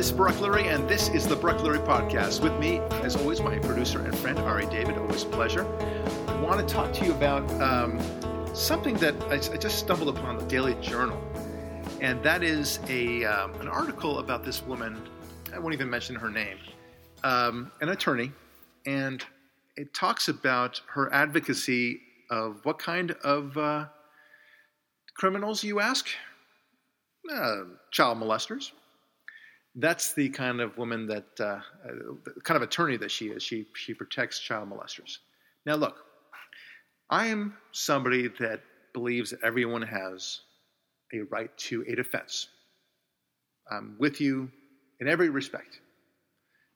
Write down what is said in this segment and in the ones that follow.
Hi, this is Lurie, and this is the Lurie Podcast. With me, as always, my producer and friend, Ari David. Always pleasure. I want to talk to you about um, something that I, I, just stumbled upon the Daily Journal, and that is a um, an article about this woman. I won't even mention her name, um, an attorney, and it talks about her advocacy of what kind of uh, criminals, you ask? Uh, child molesters that's the kind of woman that, uh, kind of attorney that she is. She, she protects child molesters. Now, look, I am somebody that believes that everyone has a right to a defense. I'm with you in every respect.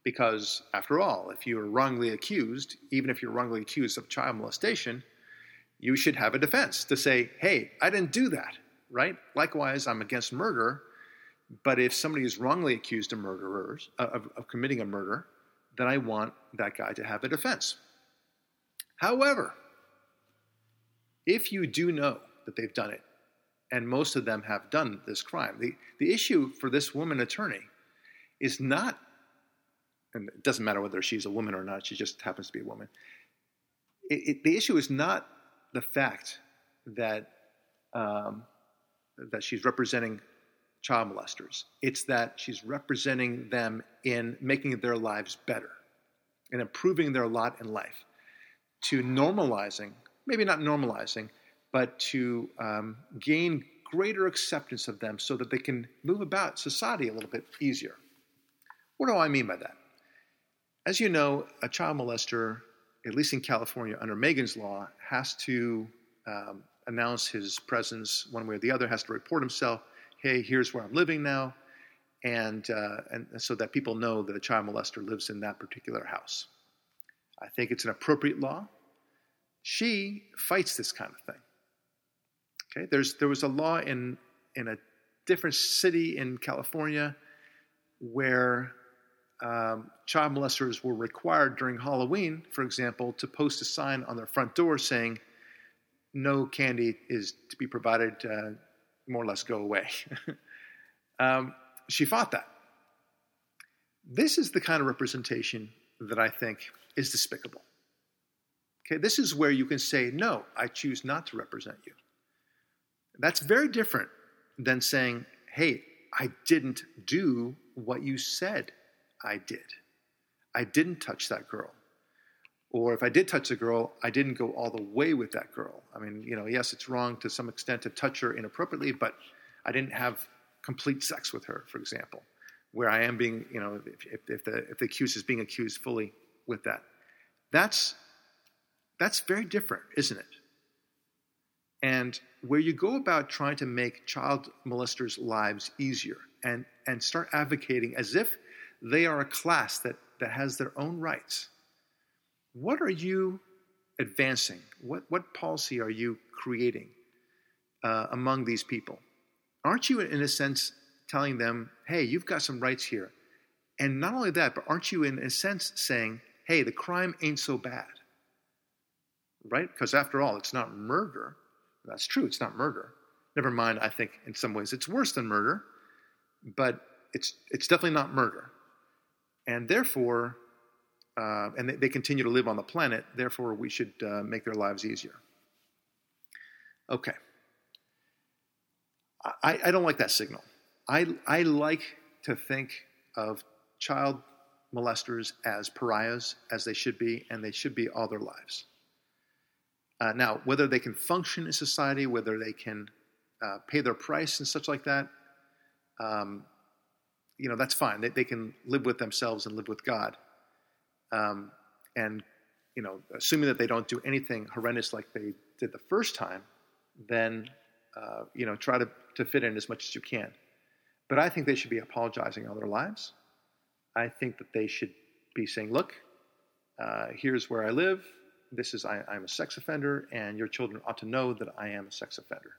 Because, after all, if you are wrongly accused, even if you're wrongly accused of child molestation, you should have a defense to say, hey, I didn't do that, right? Likewise, I'm against murder but if somebody is wrongly accused of murderers uh, of, of committing a murder, then I want that guy to have a defense. However, if you do know that they've done it, and most of them have done this crime, the, the issue for this woman attorney is not, and it doesn't matter whether she's a woman or not, she just happens to be a woman. It, it, the issue is not the fact that um, that she's representing child molesters. It's that she's representing them in making their lives better and improving their lot in life, to normalizing, maybe not normalizing, but to um, gain greater acceptance of them so that they can move about society a little bit easier. What do I mean by that? As you know, a child molester, at least in California under Megan's law, has to um, announce his presence one way or the other, has to report himself hey, here's where I'm living now, and, uh, and so that people know that a child molester lives in that particular house. I think it's an appropriate law. She fights this kind of thing. Okay, there's there was a law in in a different city in California where um, child molesters were required during Halloween, for example, to post a sign on their front door saying, "No candy is to be provided uh, more or less go away. um, she fought that. This is the kind of representation that I think is despicable. Okay, this is where you can say, no, I choose not to represent you. That's very different than saying, hey, I didn't do what you said I did. I didn't touch that girl. Or if I did touch a girl, I didn't go all the way with that girl. I mean, you know, yes, it's wrong to some extent to touch her inappropriately, but I didn't have complete sex with her, for example, where I am being, you know, if, if, the, if the accused is being accused fully with that. That's, that's very different, isn't it? And where you go about trying to make child molesters' lives easier and, and start advocating as if they are a class that, that has their own rights what are you advancing? What, what policy are you creating uh, among these people? Aren't you, in a sense, telling them, hey, you've got some rights here? And not only that, but aren't you, in a sense, saying, hey, the crime ain't so bad? Right? Because after all, it's not murder. That's true, it's not murder. Never mind, I think in some ways it's worse than murder, but it's, it's definitely not murder. And therefore, uh, and they, they, continue to live on the planet. Therefore, we should uh, make their lives easier. Okay. I, I don't like that signal. I, I like to think of child molesters as pariahs, as they should be, and they should be all their lives. Uh, now, whether they can function in society, whether they can uh, pay their price and such like that, um, you know, that's fine. They, they can live with themselves and live with God. Um, and you know, assuming that they don't do anything horrendous like they did the first time, then uh, you know, try to, to fit in as much as you can. But I think they should be apologizing all their lives. I think that they should be saying, "Look, uh, here's where I live. This is I, am a sex offender, and your children ought to know that I am a sex offender."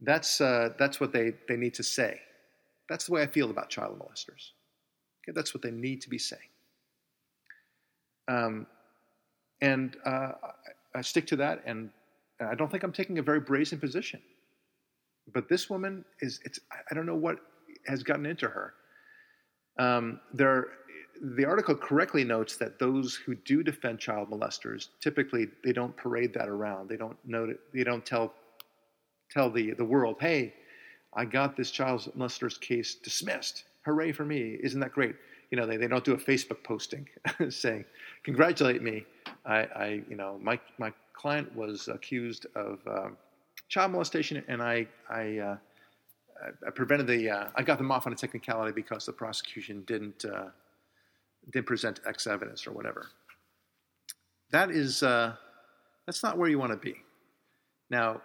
That's uh, that's what they they need to say. That's the way I feel about child molesters. Okay, that's what they need to be saying. Um, and uh, I stick to that, and I don't think I'm taking a very brazen position. But this woman is, it's, I don't know what has gotten into her. Um, there, the article correctly notes that those who do defend child molesters typically they don't parade that around. They don't know. They don't tell tell the the world, "Hey, I got this child molester's case dismissed. Hooray for me! Isn't that great?" You know, they, they don't do a Facebook posting saying, "Congratulate me! I, I you know my my client was accused of um, child molestation, and I I." Uh, I prevented the. Uh, I got them off on a technicality because the prosecution didn't uh, didn't present X evidence or whatever. That is, uh, that's not where you want to be. Now,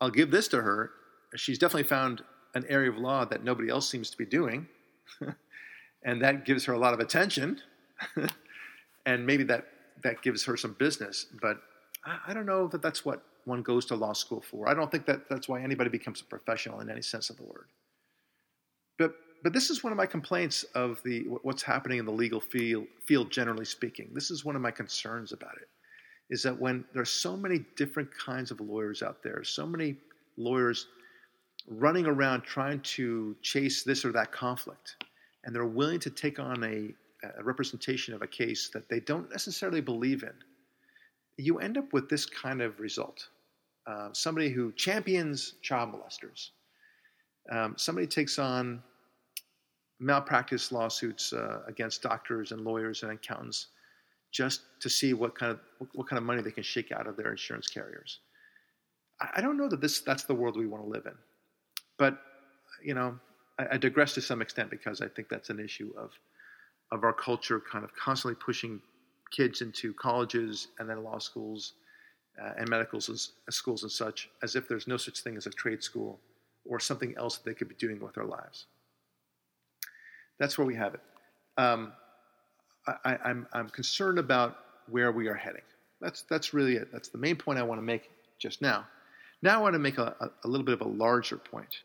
I'll give this to her. She's definitely found an area of law that nobody else seems to be doing, and that gives her a lot of attention, and maybe that that gives her some business. But I, I don't know that that's what one goes to law school for. I don't think that that's why anybody becomes a professional in any sense of the word. But but this is one of my complaints of the what's happening in the legal field, field generally speaking. This is one of my concerns about it, is that when there's so many different kinds of lawyers out there, so many lawyers running around trying to chase this or that conflict, and they're willing to take on a, a representation of a case that they don't necessarily believe in, you end up with this kind of result. Uh, somebody who champions child molesters. Um, somebody takes on malpractice lawsuits uh, against doctors and lawyers and accountants just to see what kind of what kind of money they can shake out of their insurance carriers. I don't know that this that's the world we want to live in, but you know, I, I digress to some extent because I think that's an issue of of our culture, kind of constantly pushing kids into colleges and then law schools uh, and medical schools and such, as if there's no such thing as a trade school or something else that they could be doing with their lives that's where we have it. Um, I, am I'm, I'm concerned about where we are heading. That's, that's really it. That's the main point I want to make just now. Now I want to make a, a, a little bit of a larger point.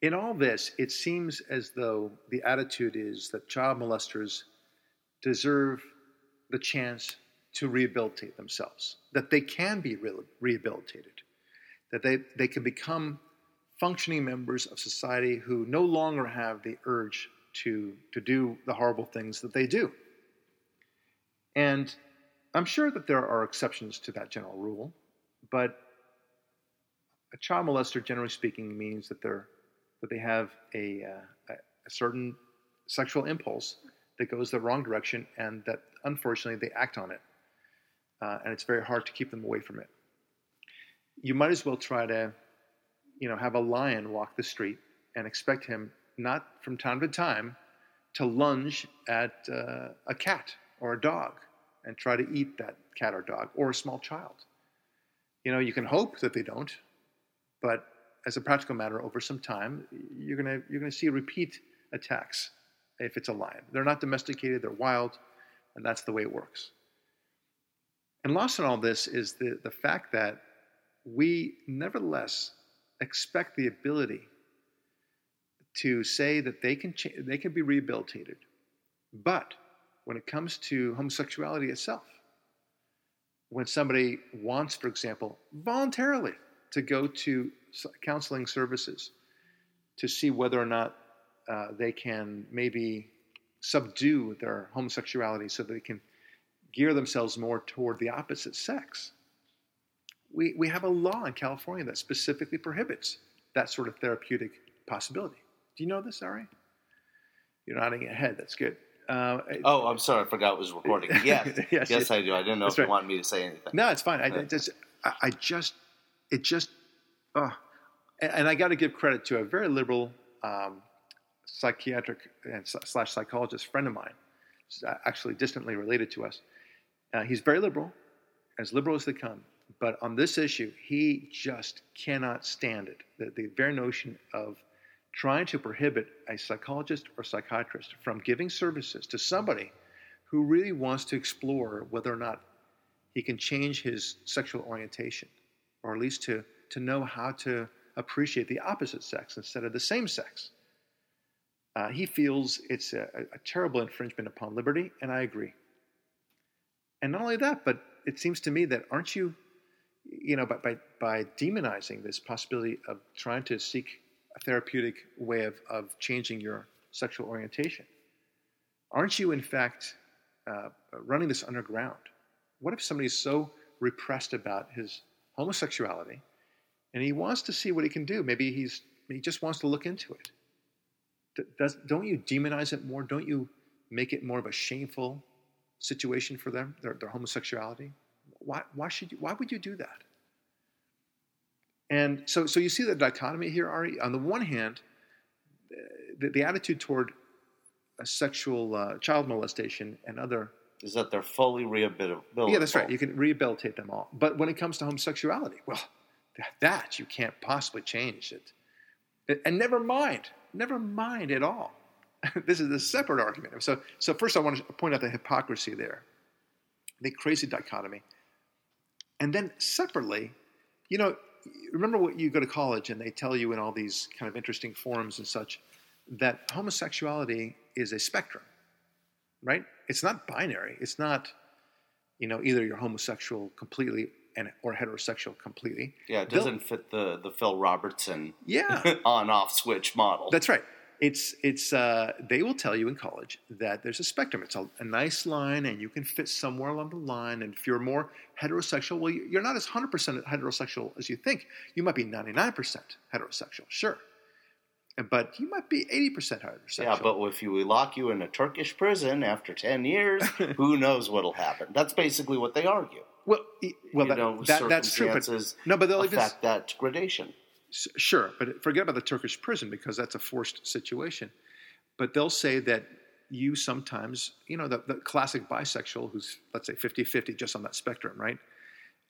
In all this, it seems as though the attitude is that child molesters deserve the chance to rehabilitate themselves, that they can be re- rehabilitated, that they, they can become functioning members of society who no longer have the urge to, to do the horrible things that they do. And I'm sure that there are exceptions to that general rule, but a child molester, generally speaking, means that they're that they have a, uh, a certain sexual impulse that goes the wrong direction, and that unfortunately they act on it, uh, and it's very hard to keep them away from it. You might as well try to you know, have a lion walk the street and expect him not from time to time to lunge at uh, a cat or a dog and try to eat that cat or dog or a small child. You know, you can hope that they don't, but as a practical matter, over some time, you're gonna you're gonna see repeat attacks if it's a lion. They're not domesticated; they're wild, and that's the way it works. And lost in all this is the the fact that we nevertheless expect the ability to say that they can cha- they can be rehabilitated. But when it comes to homosexuality itself, when somebody wants, for example, voluntarily to go to counseling services to see whether or not uh, they can maybe subdue their homosexuality so they can gear themselves more toward the opposite sex, we, we have a law in California that specifically prohibits that sort of therapeutic possibility. Do you know this, Ari? You're nodding your head. That's good. Uh, oh, I'm sorry. I forgot it was recording. Yes, yes, yes, I do. I didn't know if right. you wanted me to say anything. No, it's fine. I, I just, I, I, just, it just, uh, and, and I got to give credit to a very liberal um, psychiatric and slash psychologist friend of mine, actually distantly related to us. Uh, he's very liberal, as liberal as they come. But on this issue, he just cannot stand it. The, the very notion of trying to prohibit a psychologist or psychiatrist from giving services to somebody who really wants to explore whether or not he can change his sexual orientation, or at least to, to know how to appreciate the opposite sex instead of the same sex. Uh, he feels it's a, a terrible infringement upon liberty, and I agree. And not only that, but it seems to me that aren't you you know, by, by, by demonizing this possibility of trying to seek a therapeutic way of, of changing your sexual orientation? Aren't you, in fact, uh, running this underground? What if somebody's so repressed about his homosexuality and he wants to see what he can do? Maybe he's, he just wants to look into it. Does, don't you demonize it more? Don't you make it more of a shameful situation for them, their, their homosexuality? Why, why, should you, why would you do that? And so, so you see the dichotomy here, Ari. On the one hand, the, the attitude toward sexual uh, child molestation and other is that they're fully rehabilitable. Yeah, that's right. You can rehabilitate them all. But when it comes to homosexuality, well, that you can't possibly change it. And never mind, never mind at all. this is a separate argument. So, so first I want to point out the hypocrisy there, the crazy dichotomy. And then separately, you know, remember what you go to college and they tell you in all these kind of interesting forums and such that homosexuality is a spectrum, right? It's not binary. It's not, you know, either you're homosexual completely and or heterosexual completely. Yeah, it doesn't They'll, fit the the Phil Robertson yeah on off switch model. That's right. It's it's uh, they will tell you in college that there's a spectrum. It's a, a, nice line, and you can fit somewhere along the line. And if you're more heterosexual, well, you're not as 100% heterosexual as you think. You might be 99% heterosexual, sure but you might be 80% heterosexual. Yeah, but if you, we lock you in a Turkish prison after 10 years, who knows what'll happen? That's basically what they argue. Well, well, that, know, that, that's true. But, no, but they'll affect even, that gradation. Sure, but forget about the Turkish prison because that's a forced situation. But they'll say that you sometimes, you know, the, the classic bisexual who's, let's say, 50 50 just on that spectrum, right?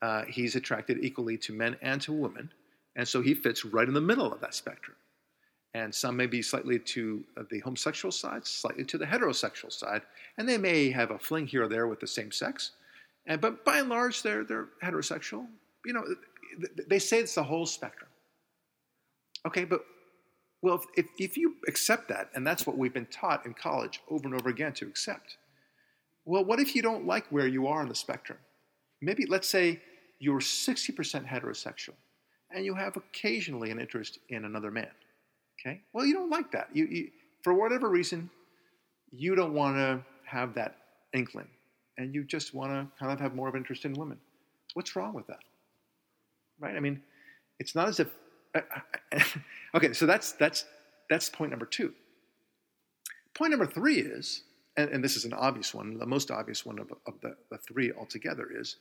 Uh, he's attracted equally to men and to women. And so he fits right in the middle of that spectrum and some may be slightly to uh, the homosexual side, slightly to the heterosexual side, and they may have a fling here or there with the same sex, and, but by and large, they're, they're heterosexual. You know, they say it's the whole spectrum. Okay, but well, if, if you accept that, and that's what we've been taught in college over and over again to accept, well, what if you don't like where you are on the spectrum? Maybe, let's say you're 60% heterosexual, and you have occasionally an interest in another man. Okay. Well, you don't like that. You, you for whatever reason, you don't want to have that inkling, and you just want to kind of have more of an interest in women. What's wrong with that? Right? I mean, it's not as if. okay, so that's that's that's point number two. Point number three is, and, and this is an obvious one, the most obvious one of, of the, the three altogether is,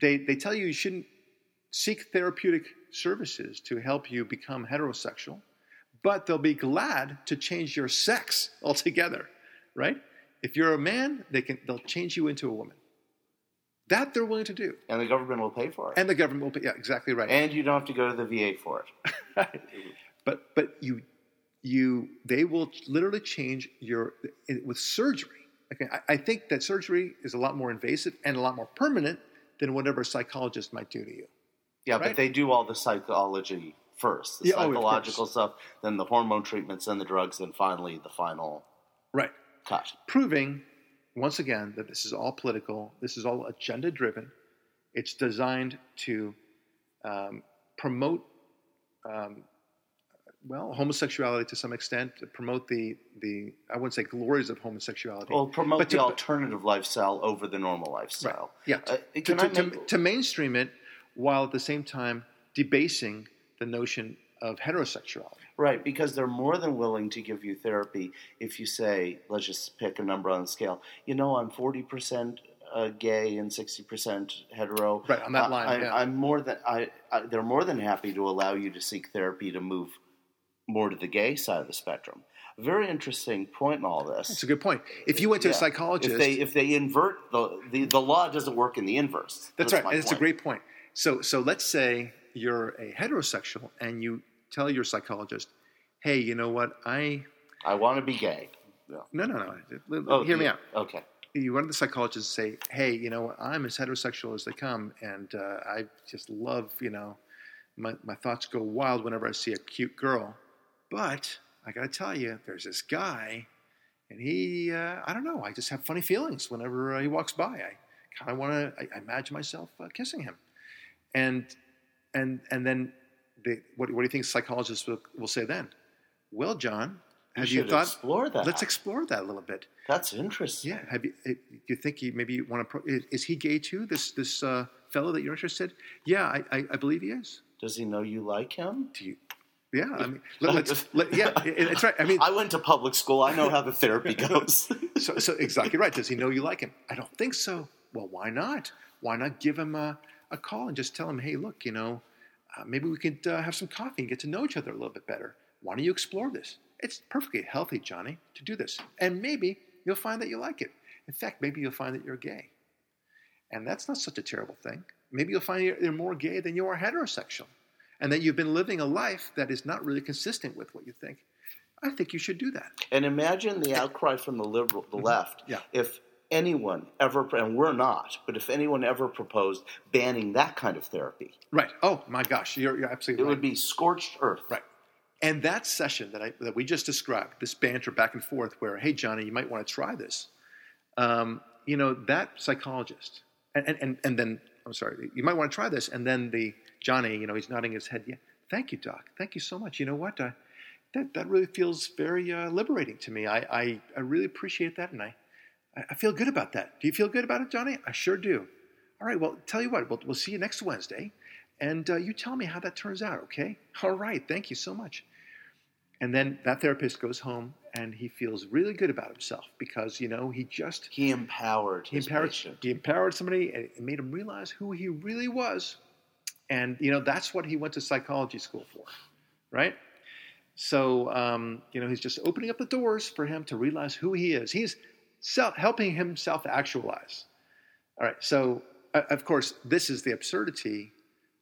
they they tell you you shouldn't seek therapeutic services to help you become heterosexual, but they'll be glad to change your sex altogether, right? If you're a man, they can they'll change you into a woman. That they're willing to do. And the government will pay for it. And the government will pay yeah, exactly right. And you don't have to go to the VA for it. but but you you they will literally change your with surgery. Okay, I, I think that surgery is a lot more invasive and a lot more permanent than whatever a psychologist might do to you. Yeah, right? but they do all the psychology first, the yeah, psychological oh, stuff, then the hormone treatments, then the drugs, and finally the final right cut. Proving once again that this is all political, this is all agenda driven. It's designed to um, promote, um, well, homosexuality to some extent, to promote the the I wouldn't say glories of homosexuality. Well, promote but the to, alternative lifestyle over the normal lifestyle. Right. Yeah, uh, to, to, to mainstream it while at the same time debasing the notion of heterosexuality. Right, because they're more than willing to give you therapy if you say, let's just pick a number on the scale. You know, I'm 40% uh, gay and 60% hetero. Right, on that line. I, yeah. I'm more than, I, I, they're more than happy to allow you to seek therapy to move more to the gay side of the spectrum. Very interesting point in all this. It's a good point. If you went to yeah. a psychologist, if they if they invert the, the the law doesn't work in the inverse. That's, that's right. It's a great point. So, so let's say you're a heterosexual and you tell your psychologist, "Hey, you know what? I I want to be gay." No, no, no. no. Oh, Hear yeah. me out. Okay. You run to the psychologist and say, "Hey, you know, what, I'm as heterosexual as they come, and uh, I just love, you know, my my thoughts go wild whenever I see a cute girl, but I got to tell you, there's this guy." And he, uh, I don't know, I just have funny feelings whenever uh, he walks by. I kind of want to, I, I imagine myself uh, kissing him and and and then they, what, what do you think psychologists will, will say then? Well, John, Have you you thought? explore that. Let's explore that a little bit. That's interesting. Yeah. Have you? eh, Do you think you maybe you want to? Is, is he gay too? This this uh, fellow that you're interested? Yeah, I, I, I believe he is. Does he know you like him? Do you? Yeah. I mean, let, let's. Let, yeah, it- it's right. I mean, I went to public school. I know how the therapy goes. so, so exactly right. Does he know you like him? I don't think so. Well, why not? Why not give him a, a call and just tell him, hey, look, you know, uh, maybe we could uh, have some coffee and get to know each other a little bit better. Why don't you explore this? It's perfectly healthy, Johnny, to do this. And maybe you'll find that you like it. In fact, maybe you'll find that you're gay. And that's not such a terrible thing. Maybe you'll find you're you're more gay than you are heterosexual. And that you've been living a life that is not really consistent with what you think. I think you should do that. and imagine the outcry from the liberal, the left. Mm-hmm. Yeah. If anyone ever, and we're not, but if anyone ever proposed banning that kind of therapy, Right. Oh, my gosh. You're, you're absolutely it right. would be scorched earth. Right. And that session that I that we just described, this banter back and forth, where hey Johnny, you might want to try this. Um, you know that psychologist, and, and and and then I'm sorry, you might want to try this, and then the Johnny, you know, he's nodding his head. Yeah, thank you, doc. Thank you so much. You know what? I, that that really feels very uh, liberating to me. I, I I really appreciate that, and I I feel good about that. Do you feel good about it, Johnny? I sure do. All right. Well, tell you what, we'll, we'll see you next Wednesday, and uh, you tell me how that turns out. Okay? All right. Thank you so much. And then that therapist goes home and he feels really good about himself because you know he just He empowered he his empowered patient. he empowered somebody and it made him realize who he really was, and you know that's what he went to psychology school for, right? So um, you know he's just opening up the doors for him to realize who he is. He's self, helping himself actualize. All right. So uh, of course this is the absurdity.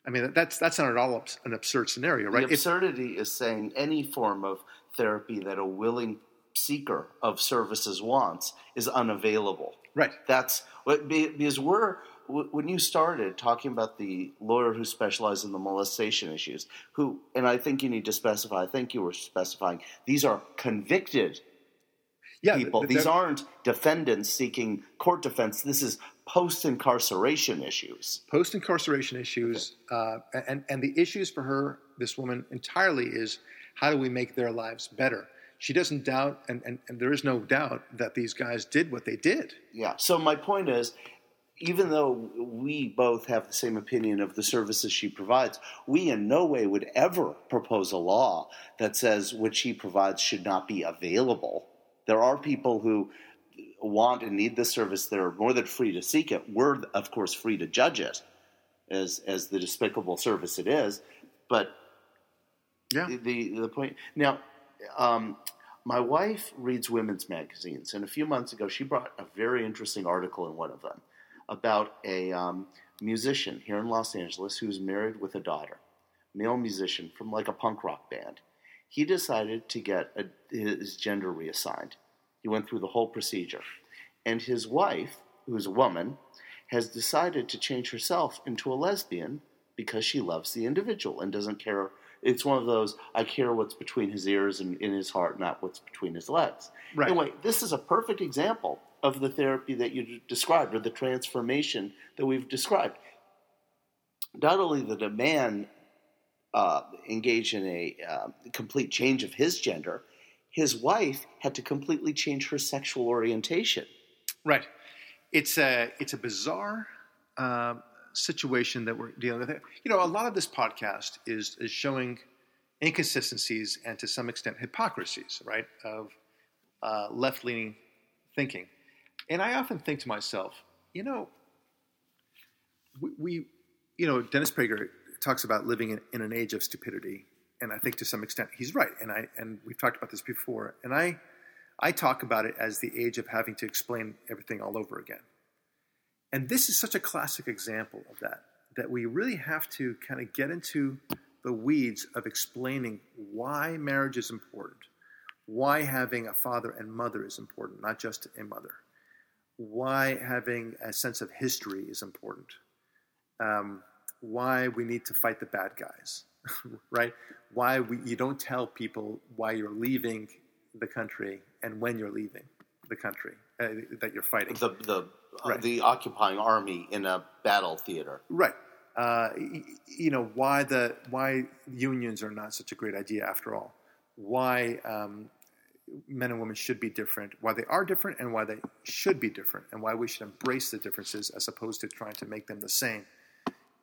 I mean that's that's not at all an absurd scenario, right? The absurdity is saying any form of therapy that a willing seeker of services wants is unavailable. right. That's what because we're when you started talking about the lawyer who specialized in the molestation issues, who and I think you need to specify. I think you were specifying these are convicted Yeah. people. These aren't defendants seeking court defense. This is post incarceration issues. post incarceration issues, uh, and and the issues for her, this woman entirely is how do we make their lives better. She doesn't doubt, and, and, and there is no doubt that these guys did what they did. Yeah. So my point is, even though we both have the same opinion of the services she provides, we in no way would ever propose a law that says what she provides should not be available. There are people who want and need this service. They're more than free to seek it. We're of course free to judge it as as the despicable service it is. But Yeah. the the point now um, my wife reads women's magazines and a few months ago she brought a very interesting article in one of them about a um, musician here in los angeles who's married with a daughter male musician from like a punk rock band he decided to get a, his gender reassigned he went through the whole procedure and his wife who's a woman has decided to change herself into a lesbian because she loves the individual and doesn't care. It's one of those I care what's between his ears and in his heart, not what's between his legs. Right. Anyway, this is a perfect example of the therapy that you described or the transformation that we've described. Not only a man uh, engage in a uh, complete change of his gender, his wife had to completely change her sexual orientation. Right. It's a it's a bizarre uh, situation that we're dealing with. You know, a lot of this podcast is is showing inconsistencies and to some extent hypocrisies, right, of uh, left leaning thinking. And I often think to myself, you know, we, we you know, Dennis Prager talks about living in, in an age of stupidity, and I think to some extent he's right. And I and we've talked about this before, and I I talk about it as the age of having to explain everything all over again. And this is such a classic example of that, that we really have to kind of get into the weeds of explaining why marriage is important, why having a father and mother is important, not just a mother, why having a sense of history is important, um, why we need to fight the bad guys, right? Why we, you don't tell people why you're leaving the country and when you're leaving the country uh, that you're fighting. The the Right. the occupying army in a battle theater. Right. Uh, you know why the why unions are not such a great idea after all. Why um, men and women should be different, why they are different, and why they should be different, and why we should embrace the differences as opposed to trying to make them the same.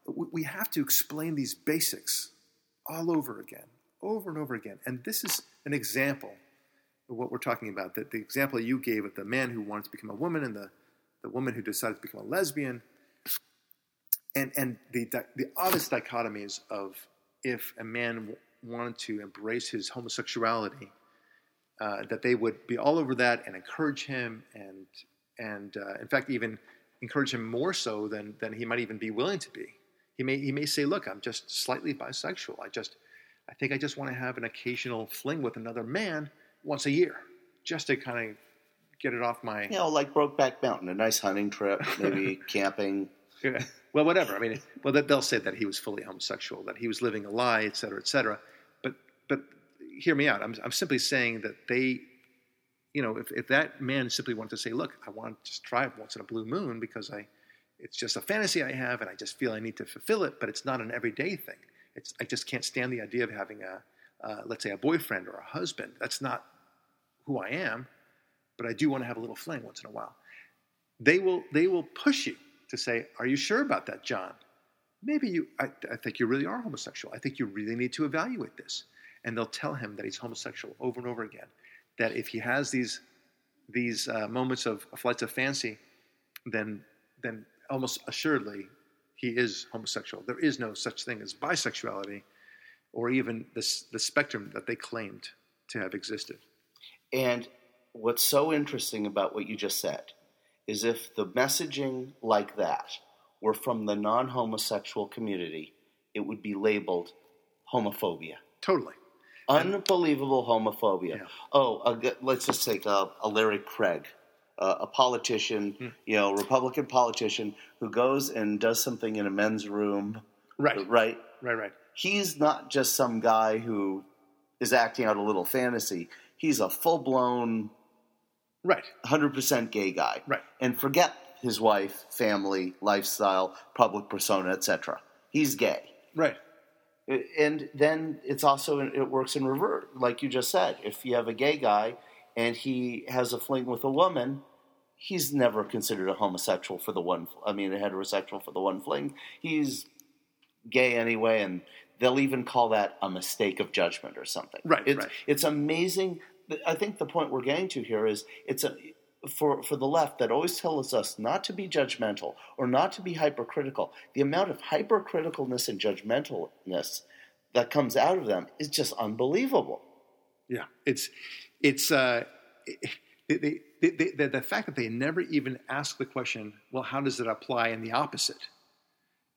We have to explain these basics all over again, over and over again. And this is an example of what we're talking about. That the example you gave of the man who wanted to become a woman and the, the woman who decided to become a lesbian, and and the the obvious dichotomies of if a man wanted to embrace his homosexuality uh, that they would be all over that and encourage him, and and uh, in fact even encourage him more so than than he might even be willing to be. He may he may say, "Look, I'm just slightly bisexual. I just I think I just want to have an occasional fling with another man once a year, just to kind of get it off my you know like Brokeback Mountain, a nice hunting trip, maybe camping." Yeah. Well, whatever. I mean, well, they'll say that he was fully homosexual, that he was living a lie, et cetera, et cetera. But but hear me out. I'm, I'm simply saying that they, you know, if, if that man simply wanted to say, look, I want to just try it once in a blue moon because I, it's just a fantasy I have and I just feel I need to fulfill it, but it's not an everyday thing. It's, I just can't stand the idea of having a, uh, let's say, a boyfriend or a husband. That's not who I am, but I do want to have a little fling once in a while. They will, they will push you to say, Are you sure about that, John? Maybe you, I, I think you really are homosexual. I think you really need to evaluate this and they'll tell him that he's homosexual over and over again. That if he has these these uh, moments of flights of fancy, then then almost assuredly he is homosexual. There is no such thing as bisexuality, or even this the spectrum that they claimed to have existed. And what's so interesting about what you just said is if the messaging like that were from the non-homosexual community, it would be labeled homophobia. Totally. Unbelievable homophobia. Yeah. Oh, let's just take a, a Larry Craig, uh, a politician, hmm. you know, Republican politician who goes and does something in a men's room. Right. Right. Right. Right. He's not just some guy who is acting out a little fantasy. He's a full blown, right, hundred percent gay guy. Right. And forget his wife, family, lifestyle, public persona, etc. He's gay. Right and then it's also it works in reverse, like you just said. If you have a gay guy and he has a fling with a woman, he's never considered a homosexual for the one. I mean, a heterosexual for the one fling. He's gay anyway, and they'll even call that a mistake of judgment or something. Right. It's right. it's amazing. I think the point we're getting to here is it's a for, for the left that always tells us not to be judgmental or not to be hypercritical, the amount of hypercriticalness and judgmentalness that comes out of them is just unbelievable. Yeah, it's it's uh, the, the, the, the fact that they never even ask the question, well, how does it apply in the opposite,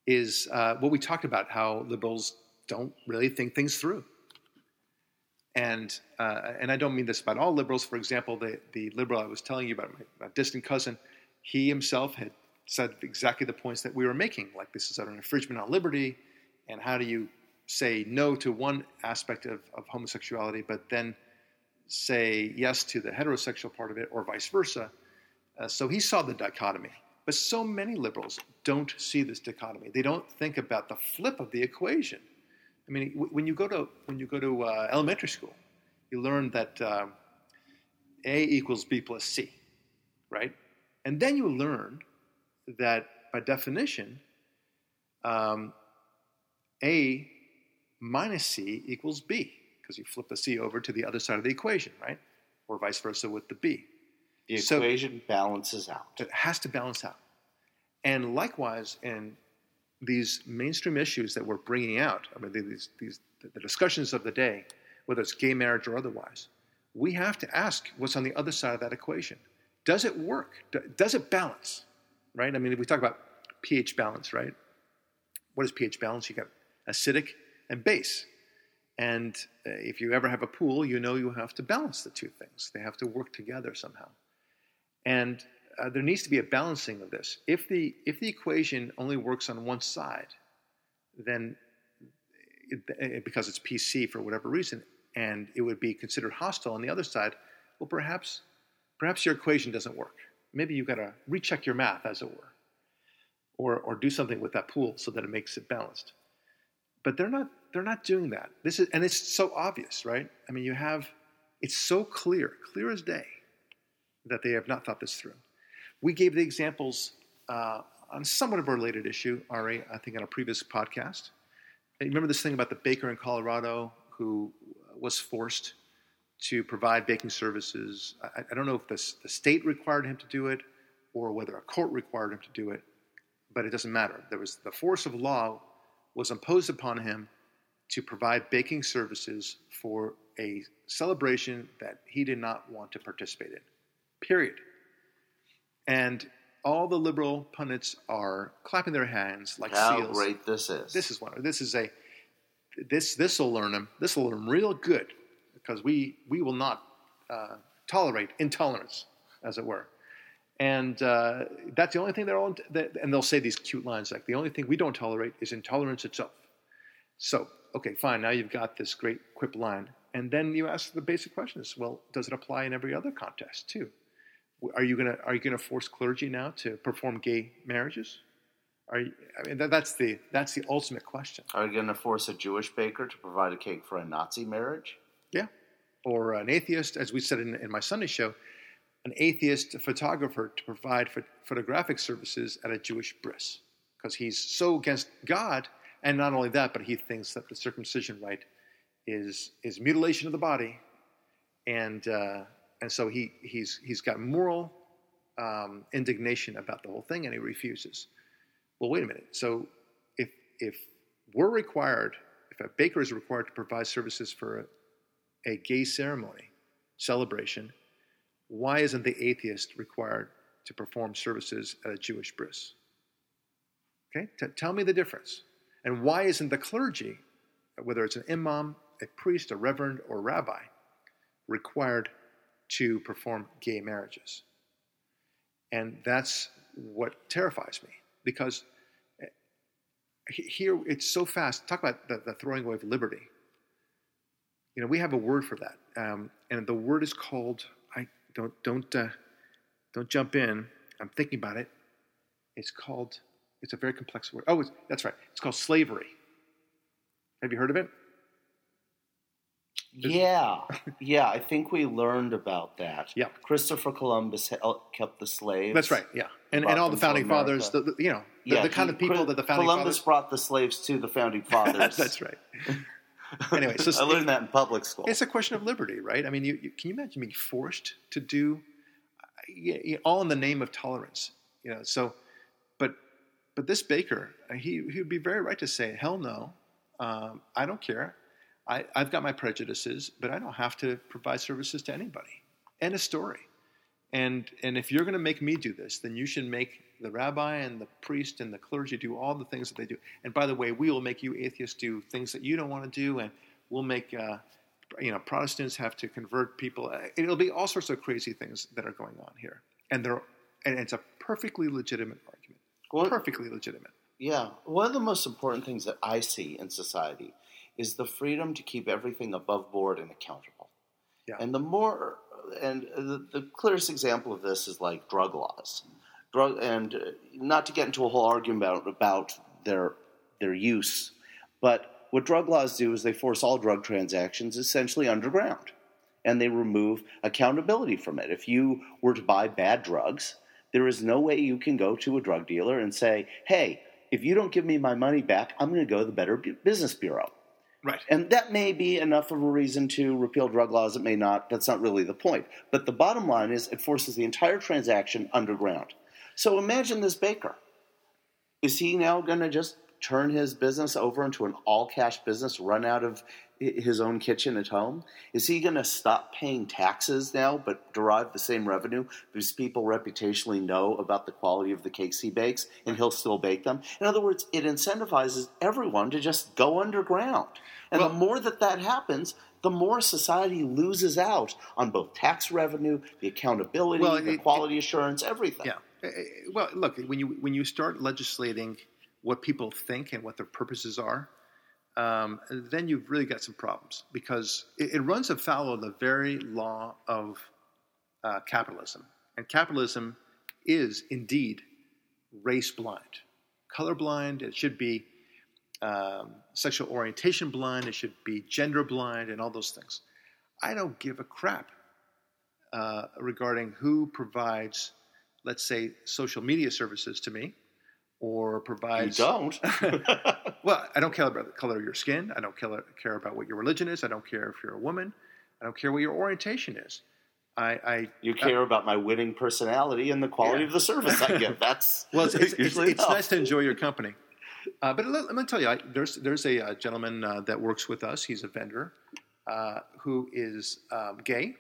is uh, what we talked about. How liberals don't really think things through. And uh, and I don't mean this about all liberals. For example, the the liberal I was telling you about, my, my distant cousin, he himself had said exactly the points that we were making. Like this is an infringement on liberty, and how do you say no to one aspect of, of homosexuality, but then say yes to the heterosexual part of it, or vice versa. Uh, so he saw the dichotomy. But so many liberals don't see this dichotomy. They don't think about the flip of the equation. I mean, when you go to when you go to uh, elementary school, you learn that uh, A equals B plus C, right? And then you learn that by definition, um, A minus C equals B because you flip the C over to the other side of the equation, right? Or vice versa with the B. The equation balances out. It has to balance out. And likewise, in these mainstream issues that we're bringing out, I mean, these, these, the discussions of the day, whether it's gay marriage or otherwise, we have to ask what's on the other side of that equation. Does it work? Does it balance? Right? I mean, if we talk about pH balance, right? What is pH balance? You got acidic and base. And uh, if you ever have a pool, you know you have to balance the two things. They have to work together somehow. And uh, there needs to be a balancing of this. If the if the equation only works on one side, then it, because it's PC for whatever reason, and it would be considered hostile on the other side, well, perhaps perhaps your equation doesn't work. Maybe you've got to recheck your math, as it were, or or do something with that pool so that it makes it balanced. But they're not they're not doing that. This is and it's so obvious, right? I mean, you have It's so clear, clear as day, that they have not thought this through. We gave the examples uh, on somewhat of a related issue, Ari, I think on a previous podcast. You remember this thing about the baker in Colorado who was forced to provide baking services. I, I don't know if this, the state required him to do it or whether a court required him to do it, but it doesn't matter. There was the force of law was imposed upon him to provide baking services for a celebration that he did not want to participate in. Period. And all the liberal pundits are clapping their hands like How seals. great this is. This is one. This is a. This this will learn them. This will learn them real good because we we will not uh, tolerate intolerance, as it were. And uh, that's the only thing they're all. That, and they'll say these cute lines like, "The only thing we don't tolerate is intolerance itself." So, okay, fine. Now you've got this great quip line, and then you ask the basic questions. Well, does it apply in every other context too? Are you gonna Are you gonna force clergy now to perform gay marriages? Are you, I mean, that, that's the that's the ultimate question. Are you going to force a Jewish baker to provide a cake for a Nazi marriage? Yeah. Or an atheist, as we said in, in my Sunday show, an atheist photographer to provide ph- photographic services at a Jewish bris because he's so against God, and not only that, but he thinks that the circumcision rite is is mutilation of the body, and uh, and so he he's he's got moral um, indignation about the whole thing, and he refuses. Well, wait a minute. So if if we're required, if a baker is required to provide services for a, a gay ceremony celebration, why isn't the atheist required to perform services at a Jewish bris? Okay, T- tell me the difference. And why isn't the clergy, whether it's an imam, a priest, a reverend, or rabbi, required to perform gay marriages? And that's what terrifies me because eh, here it's so fast. Talk about the, the throwing away of liberty. You know, we have a word for that, um, and the word is called. I don't don't uh, don't jump in. I'm thinking about it. It's called. It's a very complex word. Oh, it's, that's right. It's called slavery. Have you heard of it? Yeah, yeah. I think we learned about that. Yeah. Christopher Columbus uh, kept the slaves. That's right. Yeah, and and all the founding fathers. The, the- you know, the, Yeah, the kind he- of people that the founding Columbus fathers. brought the slaves to the founding fathers. that's right. Anyway, so I learned that in public school. It's a question of liberty, right? I mean, you, you, can you imagine being forced to do uh, y- all in the name of tolerance? You know, so, but this baker, uh, he he would be very right to say, hell no, um, I don't care. I, I've got my prejudices, but I don't have to provide services to anybody. End of story. And and if you're going to make me do this, then you should make the rabbi and the priest and the clergy do all the things that they do. And by the way, we will make you atheists do things that you don't want to do, and we'll make uh, you know Protestants have to convert people. It'll be all sorts of crazy things that are going on here, and they're and it's a perfectly legitimate. Well, Perfectly legitimate. Yeah. One of the most important things that I see in society is the freedom to keep everything above board and accountable. Yeah. And the more, and the, the clearest example of this is like drug laws. Drug, and uh, not to get into a whole argument about, about their, their use, but what drug laws do is they force all drug transactions essentially underground. And they remove accountability from it. If you were to buy bad drugs, there is no way you can go to a drug dealer and say, hey, if you don't give me my money back, I'm going to go to the Better Business Bureau. Right. And that may be enough of a reason to repeal drug laws. It may not. That's not really the point. But the bottom line is it forces the entire transaction underground. So imagine this baker. Is he now going to just turn his business over into an all cash business, run out of his own kitchen at home? Is he going to stop paying taxes now but derive the same revenue because people reputationally know about the quality of the cakes he bakes and he'll still bake them? In other words, it incentivizes everyone to just go underground. And Well- the more that that happens, the more society loses out on both tax revenue, the accountability, Well, the it- quality assurance, everything. Yeah. Uh, uh, Well, look, when you when you start legislating what people think and what their purposes are, um, then you've really got some problems because it, it runs afoul of the very law of uh, capitalism, and capitalism is indeed race blind, color blind. It should be um, sexual orientation blind. It should be gender blind, and all those things. I don't give a crap uh, regarding who provides, let's say, social media services to me or provide You don't. Well, I don't care about the color of your skin. I don't care, about what your religion is. I don't care if you're a woman. I don't care what your orientation is. I, I You care about my winning personality and the quality Yeah. of the service I give. That's well, it's, it's, it's, it's nice to enjoy your company. Uh, but let, let me tell you, I, there's there's a, uh gentleman uh, that works with us. He's a vendor uh, who is um, gay.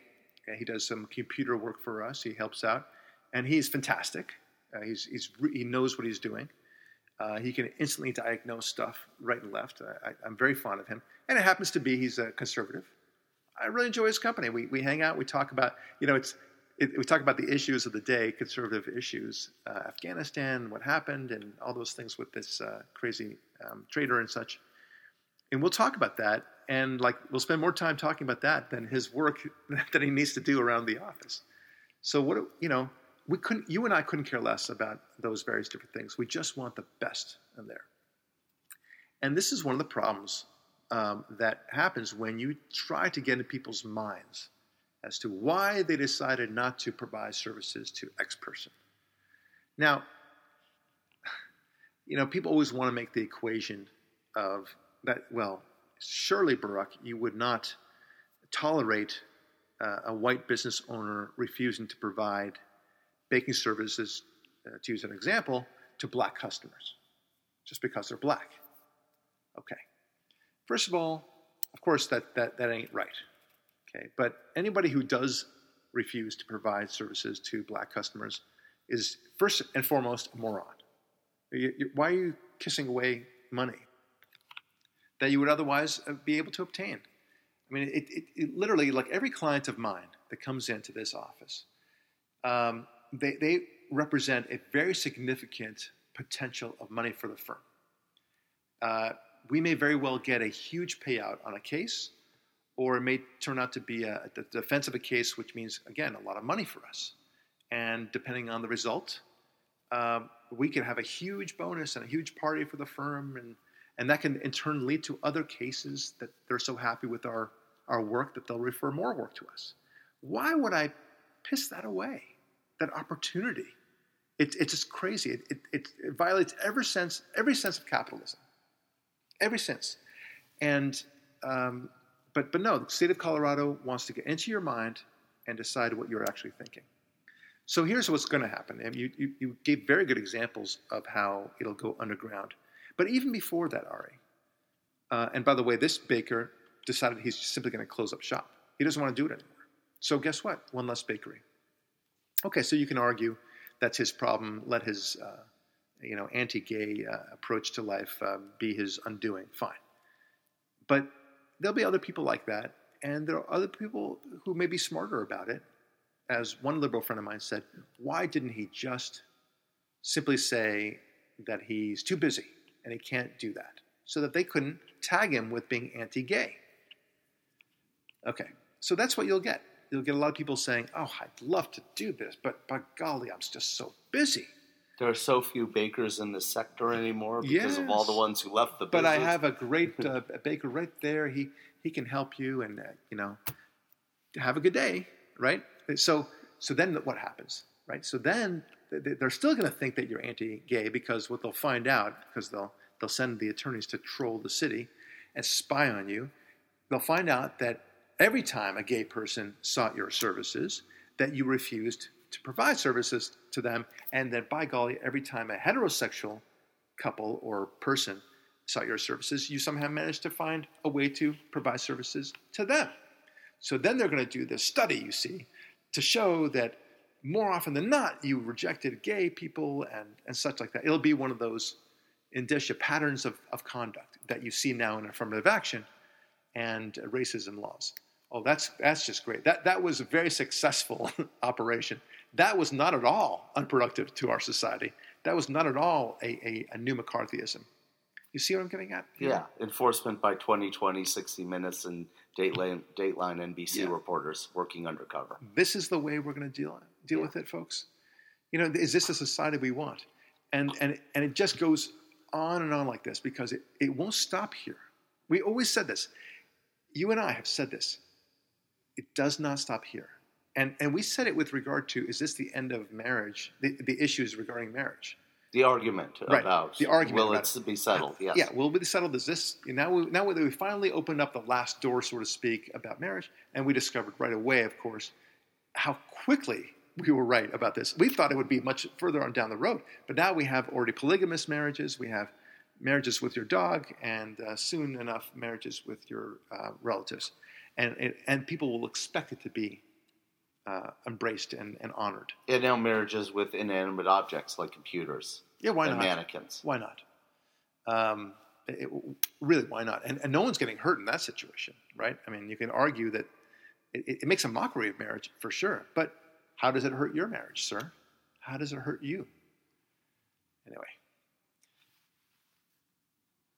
And he does some computer work for us. He helps out, and he's fantastic. Uh, he's, he's he knows what he's doing. Uh, he can instantly diagnose stuff right and left. I, I'm very fond of him, and it happens to be he's a conservative. I really enjoy his company. We, we hang out. We talk about you know it's it, we talk about the issues of the day, conservative issues, uh, Afghanistan, what happened, and all those things with this uh, crazy um, trader and such. And we'll talk about that, and like we'll spend more time talking about that than his work that he needs to do around the office. So what you know, we couldn't. You and I couldn't care less about those various different things. We just want the best in there. And this is one of the problems um, that happens when you try to get into people's minds as to why they decided not to provide services to X person. Now, you know, people always want to make the equation of that, well, surely, Barak, you would not tolerate uh, a white business owner refusing to provide baking services, uh, to use an example, to black customers just because they're black. Okay. First of all, of course, that, that, that ain't right. Okay. But anybody who does refuse to provide services to black customers is first and foremost a moron. You- you- why are you kissing away money that you would otherwise uh, be able to obtain? I mean, it, it, it literally, like every client of mine that comes into this office, um, they, they represent a very significant potential of money for the firm. Uh, we may very well get a huge payout on a case, or it may turn out to be a, the defense of a case, which means, again, a lot of money for us. And depending on the result, um, we can have a huge bonus and a huge party for the firm, and, and that can in turn lead to other cases that they're so happy with our, our work that they'll refer more work to us. Why would I piss that away? That opportunity. It, it's just crazy. It, it, it, violates every sense, every sense of capitalism, every sense. And um, but but no, the state of Colorado wants to get into your mind and decide what you're actually thinking. So here's what's going to happen. And you, you, you gave very good examples of how it'll go underground. But even before that, Ari, uh, and by the way, this baker decided he's simply going to close up shop. He doesn't want to do it anymore. So guess what? One less bakery. Okay, so you can argue that's his problem. Let his uh, you know anti-gay uh, approach to life uh, be his undoing. Fine, but there'll be other people like that, and there are other people who may be smarter about it. As one liberal friend of mine said, why didn't he just simply say that he's too busy and he can't do that, so that they couldn't tag him with being anti-gay? Okay, so that's what you'll get. You'll get a lot of people saying, "Oh, I'd love to do this, but by golly, I'm just so busy." There are so few bakers in the sector anymore because of all the ones who left the But business. I have a great uh, baker right there. He he can help you, and uh, you know, have a good day, right? So so then what happens, right? So then th- th- they're still going to think that you're anti-gay because what they'll find out because they'll they'll send the attorneys to troll the city and spy on you. They'll find out that every time a gay person sought your services, that you refused to provide services to them, and that by golly, every time a heterosexual couple or person sought your services, you somehow managed to find a way to provide services to them. So then they're going to do this study, you see, to show that more often than not, you rejected gay people and, and such like that. It'll be one of those indicia patterns of, of conduct that you see now in affirmative action and racism laws. Oh, that's that's just great. That that was a very successful operation. That was not at all unproductive to our society. That was not at all a, a, a new McCarthyism. You see what I'm getting at? here? yeah, enforcement by 2020, 60 Minutes, and Dateline, Dateline NBC Yeah. reporters working undercover. This is the way we're going to deal deal Yeah. with it, folks. You know, is this a society we want? And and and it just goes on and on like this because it, it won't stop here. We always said this. You and I have said this. It does not stop here. And, and we said it with regard to is this the end of marriage, the, the issues regarding marriage? The argument Right. about The argument will it be settled? Yes. Yeah, will be settled as this. Now, we, now that we finally opened up the last door, so to speak, about marriage, and we discovered right away, of course, how quickly we were right about this. We thought it would be much further on down the road, but now we have already polygamous marriages. We have marriages with your dog, and uh, soon enough, marriages with your uh, relatives, and it, and people will expect it to be uh, embraced and, and honored. And now marriages with inanimate objects like computers Yeah, why and not? mannequins. Why not? Um, it, it- really, why not? And, and no one's getting hurt in that situation, right? I mean, you can argue that it, it makes a mockery of marriage for sure, but how does it hurt your marriage, sir? How does it hurt you? Anyway.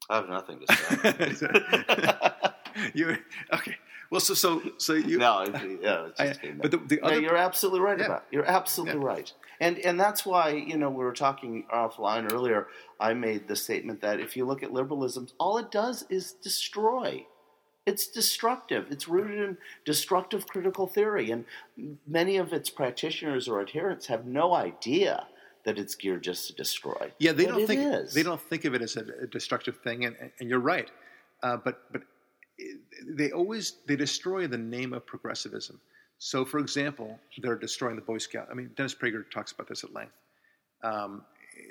I have nothing to say. you okay? Well, so so so you. No, yeah, I, but the, the other. No, you're absolutely right Yeah. about. It. You're absolutely Yeah. right, and and that's why you know we were talking offline earlier. I made the statement that if you look at liberalism, all it does is destroy. It's destructive. It's rooted in destructive critical theory, and many of its practitioners or adherents have no idea that it's geared just to destroy. Yeah, they But don't it think is. they don't think of it as a, a destructive thing, and, and you're right. Uh, but but they always they destroy the name of progressivism. So, for example, they're destroying the Boy Scout. I mean, Dennis Prager talks about this at length. Um,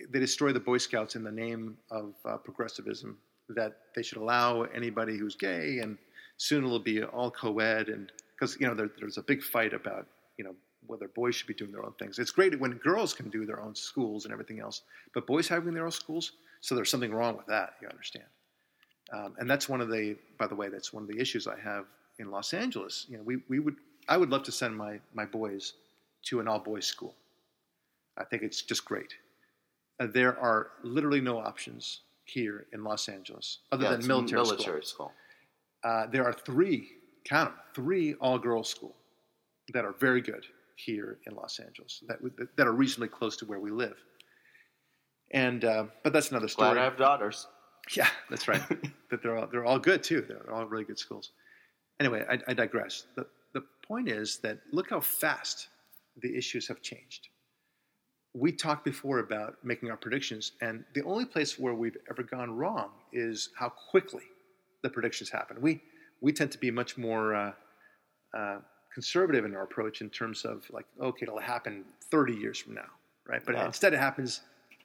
they destroy the Boy Scouts in the name of uh, progressivism. That they should allow anybody who's gay, and soon it'll be all co-ed, and because you know there, there's a big fight about you know whether boys should be doing their own things. It's great when girls can do their own schools and everything else, but boys having their own schools, so there's something wrong with that. You understand? Um, and that's one of the, by the way, that's one of the issues I have in Los Angeles. You know, we, we would, I would love to send my, my boys to an all boys school. I think it's just great. Uh, there are literally no options here in Los Angeles other Yeah, than it's military, school. military school. Uh, there are three, count them, three all girls school that are very good here in Los Angeles that, that are reasonably close to where we live. And, uh, but that's another story. Glad I have daughters. Yeah, that's right. that they're all, they're all good too. They're all really good schools. Anyway, I, I digress. The, the point is that look how fast the issues have changed. We talked before about making our predictions, and the only place where we've ever gone wrong is how quickly the predictions happen. We we tend to be much more uh, uh, conservative in our approach in terms of like, okay, it'll happen 30 years from now, right? But Yeah. instead, it happens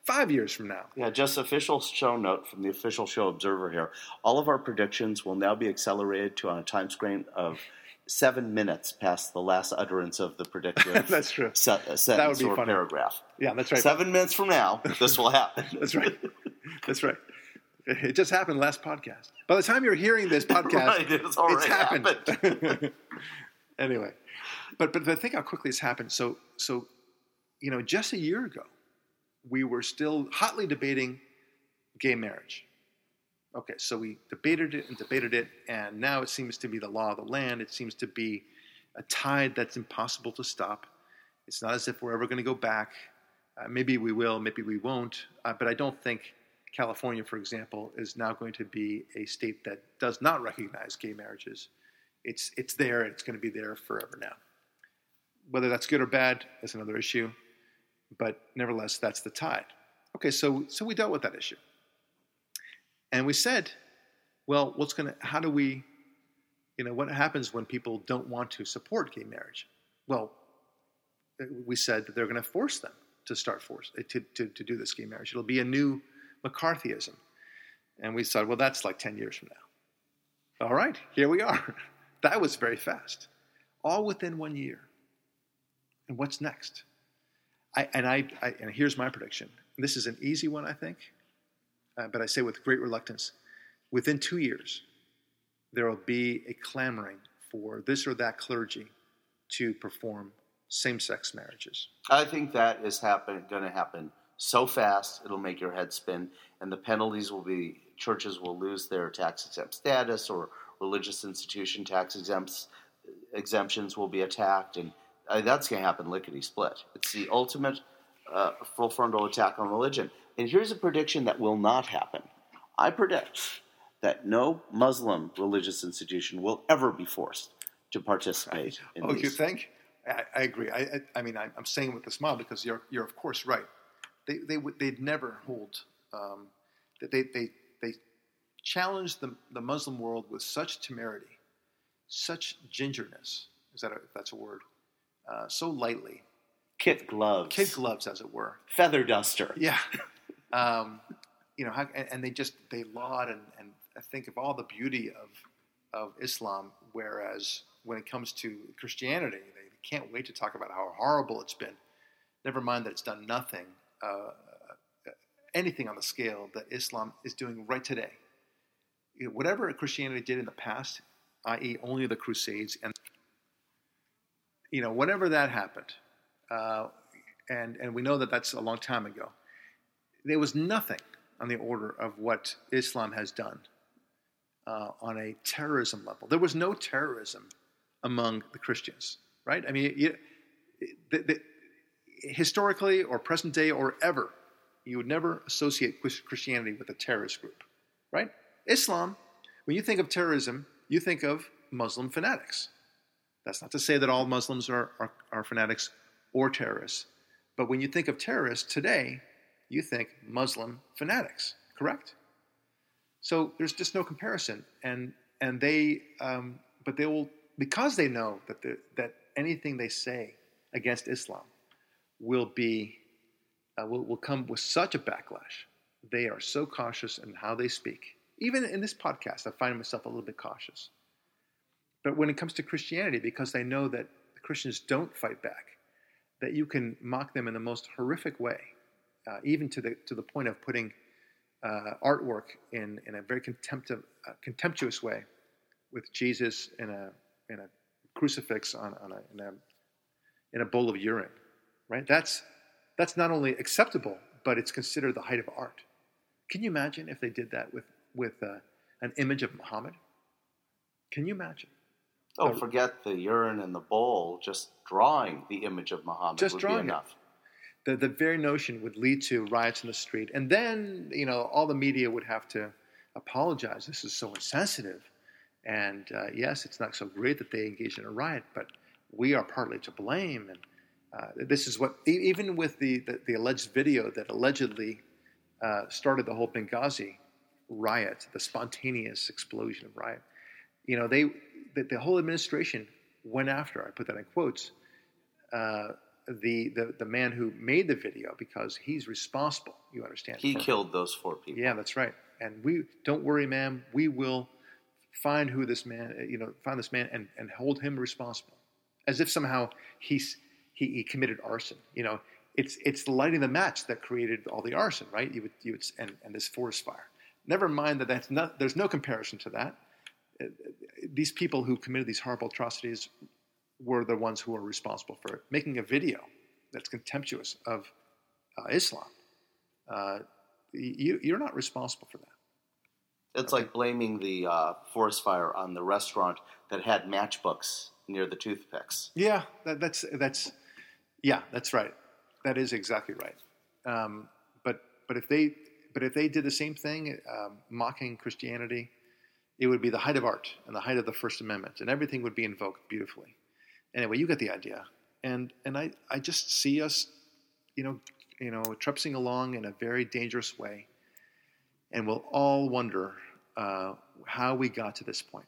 five years from now. Yeah, just official show note from the official show observer here. All of our predictions will now be accelerated to on a time screen of seven minutes past the last utterance of the predictive That's true. se- uh, sentence be or funny. paragraph. Yeah, that's right. Seven minutes from now, this will happen. That's right. That's right. It just happened last podcast. By the time you're hearing this podcast, Right, it's already happened. anyway, but but think how quickly it's happened. So so, you know, just a year ago, we were still hotly debating gay marriage. Okay, so we debated it and debated it, and now it seems to be the law of the land. It seems to be a tide that's impossible to stop. It's not as if we're ever going to go back. Uh, maybe we will, maybe we won't. Uh, but I don't think California, for example, is now going to be a state that does not recognize gay marriages. It's it's there. It's going to be there forever now. Whether that's good or bad is another issue, but nevertheless, that's the tide. Okay, so so we dealt with that issue, and we said, well, what's going to? How do we? You know, what happens when people don't want to support gay marriage? Well, we said that they're going to force them to start force eh, to, to, to do this gay marriage. It'll be a new McCarthyism. And we said, well, that's like 10 years from now. All right, here we are. That was very fast, all within one year. And what's next? I, and, I, I, and here's my prediction. This is an easy one, I think, uh, but I say with great reluctance. Within two years, there will be a clamoring for this or that clergy to perform same sex marriages. I think that is going to happen so fast it'll make your head spin, and the penalties will be churches will lose their tax exempt status, or religious institution tax exempts exemptions will be attacked, and uh, that's going to happen lickety split. It's the ultimate uh, full frontal attack on religion. And here's a prediction that will not happen. I predict that no Muslim religious institution will ever be forced to participate in oh, these. you think? I, I agree. I, I, I mean, I, I'm saying with a smile because you're, you're of course right. They, they would, they'd never hold. Um, they, they, they challenged the, the Muslim world with such temerity, such gingerness. Is that a, that's a word? Uh, so lightly, Kid gloves. kid gloves, as it were. Feather duster. Yeah. Um, you know, how, and, and they just they laud and, and think of all the beauty of of Islam, whereas when it comes to Christianity, they can't wait to talk about how horrible it's been. Never mind that it's done nothing, uh, anything on the scale that Islam is doing right today. You know, whatever Christianity did in the past, i.e., only the Crusades, and you know, whenever that happened, uh, and and we know that that's a long time ago. There was nothing on the order of what Islam has done uh, on a terrorism level. There was no terrorism among the Christians, right? I mean, you, the, the, historically or present day or ever, you would never associate Christianity with a terrorist group, right? Islam, when you think of terrorism, you think of Muslim fanatics. That's not to say that all Muslims are, are, are fanatics or terrorists. But when you think of terrorists today, you think Muslim fanatics, correct? So there's just no comparison, and and they, um, but they will because they know that the, that anything they say against Islam will be uh, will, will come with such a backlash. They are so cautious in how they speak. Even in this podcast, I find myself a little bit cautious. But when it comes to Christianity, because they know that the Christians don't fight back, that you can mock them in the most horrific way, uh, even to the to the point of putting uh, artwork in in a very contemptuous uh, contemptuous way, with Jesus in a in a crucifix on, on a, in a in a bowl of urine, right? That's that's not only acceptable, but it's considered the height of art. Can you imagine if they did that with with uh, an image of Muhammad? Can you imagine? Oh, forget the urine in the bowl. Just drawing the image of Muhammad Just would drawing be it. enough. the, the very notion would lead to riots in the street. And then, you know, all the media would have to apologize. This is so insensitive. And uh, yes, it's not so great that they engaged in a riot, but we are partly to blame. And uh, this is what, even with the, the, the alleged video that allegedly uh, started the whole Benghazi riot, the spontaneous explosion of riot, you know, they, the, the whole administration went after, I put that in quotes, uh, the, the the man who made the video because he's responsible. You understand? He killed those four people. Yeah, that's right. And we don't worry, ma'am. We will find who this man, uh, you know, find this man and, and hold him responsible, as if somehow he's he, he committed arson. You know, it's it's the lighting the match that created all the arson, right? You would you would and, and this forest fire. Never mind that that's not. There's no comparison to that. These people who committed these horrible atrocities were the ones who were responsible for it. Making a video that's contemptuous of uh, Islam, uh, you, you're not responsible for that. It's like blaming the uh, forest fire on the restaurant that had matchbooks near the toothpicks. Yeah, that, that's that's yeah, that's right. That is exactly right. Um, but but if they but if they did the same thing, um, mocking Christianity, it would be the height of art and the height of the First Amendment, and everything would be invoked beautifully. Anyway, you get the idea. And and I, I just see us, you know, you know, trepsing along in a very dangerous way, and we'll all wonder uh, how we got to this point.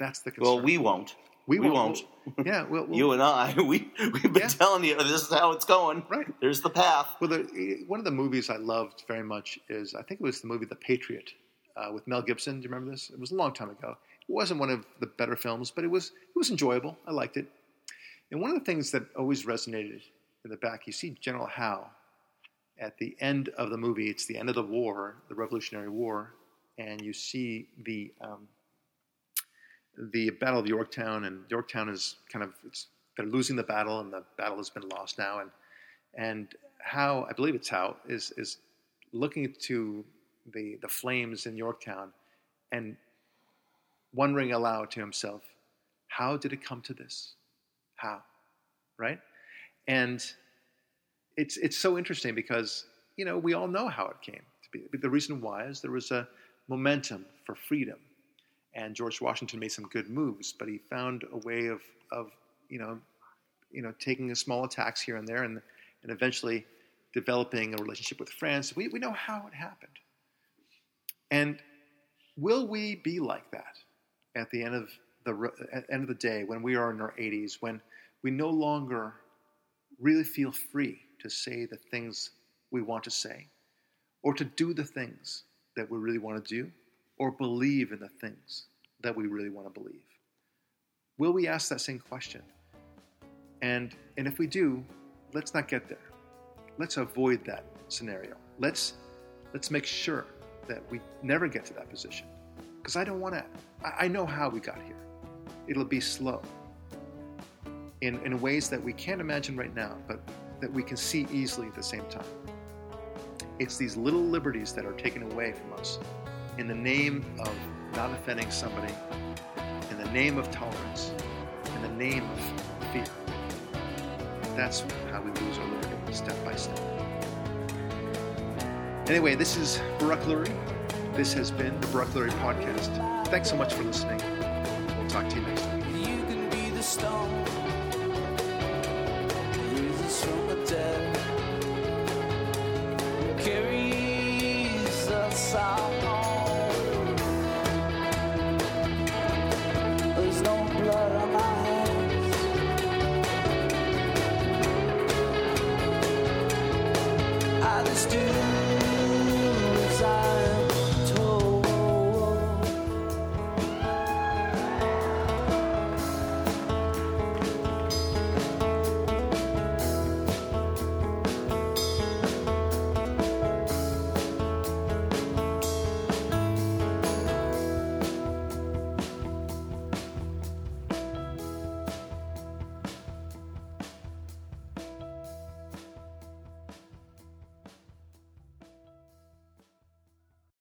That's the concern. Well, we won't. we, we won't. won't. yeah, we'll, we'll, You and I, we we've been Yeah. telling you this is how it's going. right. There's the path. Well, the, one of the movies I loved very much is I think it was the movie The Patriot uh, with Mel Gibson. Do you remember this? It was a long time ago. It wasn't one of the better films, but it was it was enjoyable. I liked it. And one of the things that always resonated in the back, you see General Howe at the end of the movie. It's the end of the war, the Revolutionary War, and you see the um, the Battle of Yorktown, and Yorktown is kind of it's, they're losing the battle, and the battle has been lost now, and and Howe I believe it's Howe is is looking to the the flames in Yorktown and wondering aloud to himself, how did it come to this? How, right? And it's it's so interesting because you know we all know how it came to be. The reason why is there was a momentum for freedom, and George Washington made some good moves, but he found a way of, of you know, you know, taking a small attacks here and there, and and eventually developing a relationship with France. We we know how it happened, and will we be like that at the end of the end of the day when we are in our 80s, when we no longer really feel free to say the things we want to say, or to do the things that we really want to do, or believe in the things that we really want to believe? Will we ask that same question? And, and if we do, let's not get there. Let's avoid that scenario. Let's, let's make sure that we never get to that position. Because I don't want to, I, I know how we got here. It'll be slow in, in ways that we can't imagine right now, but that we can see easily at the same time. It's these little liberties that are taken away from us in the name of not offending somebody, in the name of tolerance, in the name of fear. That's how we lose our liberty, step by step. Anyway, this is Baruch Lurie. This has been the Baruch Lurie Podcast. Thanks so much for listening. We'll talk to you next time.